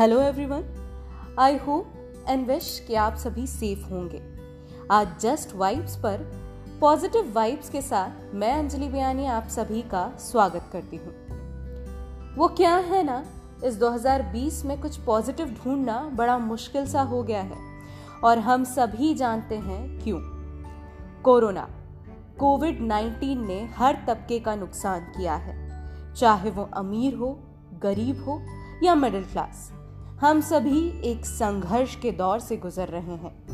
Hello everyone I hope and wish कि आप सभी सेफ़ होंगे। आज जस्ट वाइब्स पर पॉजिटिव वाइब्स के साथ मैं अंजलि बयानी आप सभी का स्वागत करती हूँ। वो क्या है ना? इस 2020 में कुछ पॉजिटिव ढूंढना बड़ा मुश्किल सा हो गया है। और हम सभी जानते हैं क्यों? कोरोना। कोविड 19 ने हर तबके का नुकसान किया है। चाहे वो अमीर हो, गरीब हो या मिडिल क्लास हम सभी एक संघर्ष के दौर से गुजर रहे हैं।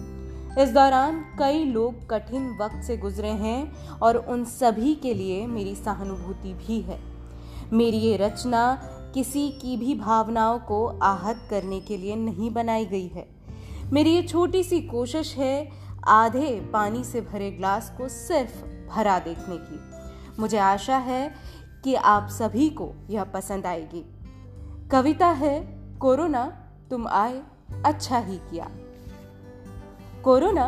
इस दौरान कई लोग कठिन वक्त से गुजरे हैं और उन सभी के लिए मेरी सहानुभूति भी है। मेरी ये रचना किसी की भी भावनाओं को आहत करने के लिए नहीं बनाई गई है। मेरी ये छोटी सी कोशिश है आधे पानी से भरे ग्लास को सिर्फ़ भरा देखने की। मुझे आशा है कि आप सभी को यह पसंद आएगी। कविता है कोरोना तुम आए अच्छा ही किया। कोरोना,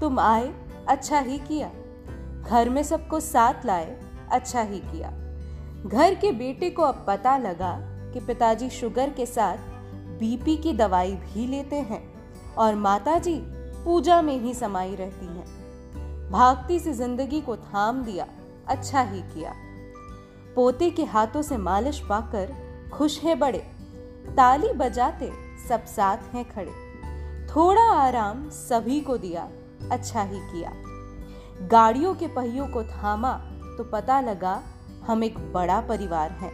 तुम आए अच्छा ही किया। घर में सबको साथ लाए अच्छा ही किया। घर के बेटे को अब पता लगा कि पिताजी शुगर के साथ बीपी की दवाई भी लेते हैं और माताजी पूजा में ही समाई रहती हैं। भागती सी ज़िंदगी को थाम दिया अच्छा ही किया। पोते के हाथों से मालिश पाकर खुश है बड़े। ताली बजाते सब साथ हैं खड़े। थोड़ा आराम सभी को दिया अच्छा ही किया। गाड़ियों के पहियों को थामा तो पता लगा हम एक बड़ा परिवार हैं।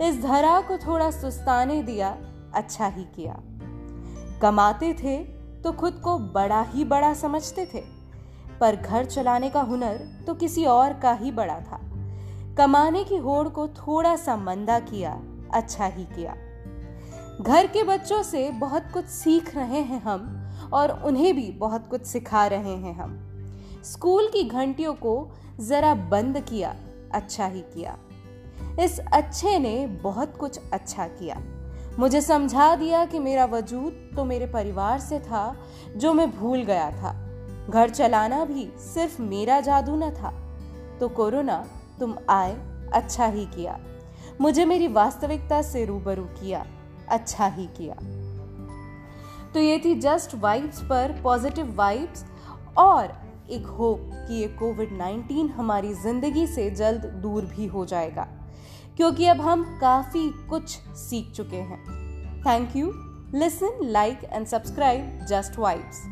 इस धरा को थोड़ा सुस्ताने दिया अच्छा ही किया। कमाते थे तो खुद को बड़ा ही बड़ा समझते थे, पर घर चलाने का हुनर तो किसी और का ही बड़ा था। कमाने की होड़ को थोड़ा सा मंदा किया अच्छा ही किया। घर के बच्चों से बहुत कुछ सीख रहे हैं हम और उन्हें भी बहुत कुछ सिखा रहे हैं हम। स्कूल की घंटियों को जरा बंद किया अच्छा ही किया। इस अच्छे ने बहुत कुछ अच्छा किया। मुझे समझा दिया कि मेरा वजूद तो मेरे परिवार से था, जो मैं भूल गया था। घर चलाना भी सिर्फ़ मेरा जादू न था। तो कोरोना, तुम आए अच्छा ही किया। मुझे मेरी वास्तविकता से रूबरू किया। अच्छा ही किया। तो ये थी जस्ट वाइब्स पर पॉजिटिव वाइब्स और एक होप कि ये कोविड 19 हमारी ज़िंदगी से जल्द दूर भी हो जाएगा। क्योंकि अब हम काफ़ी कुछ सीख चुके हैं। Thank you listen like and subscribe just vibes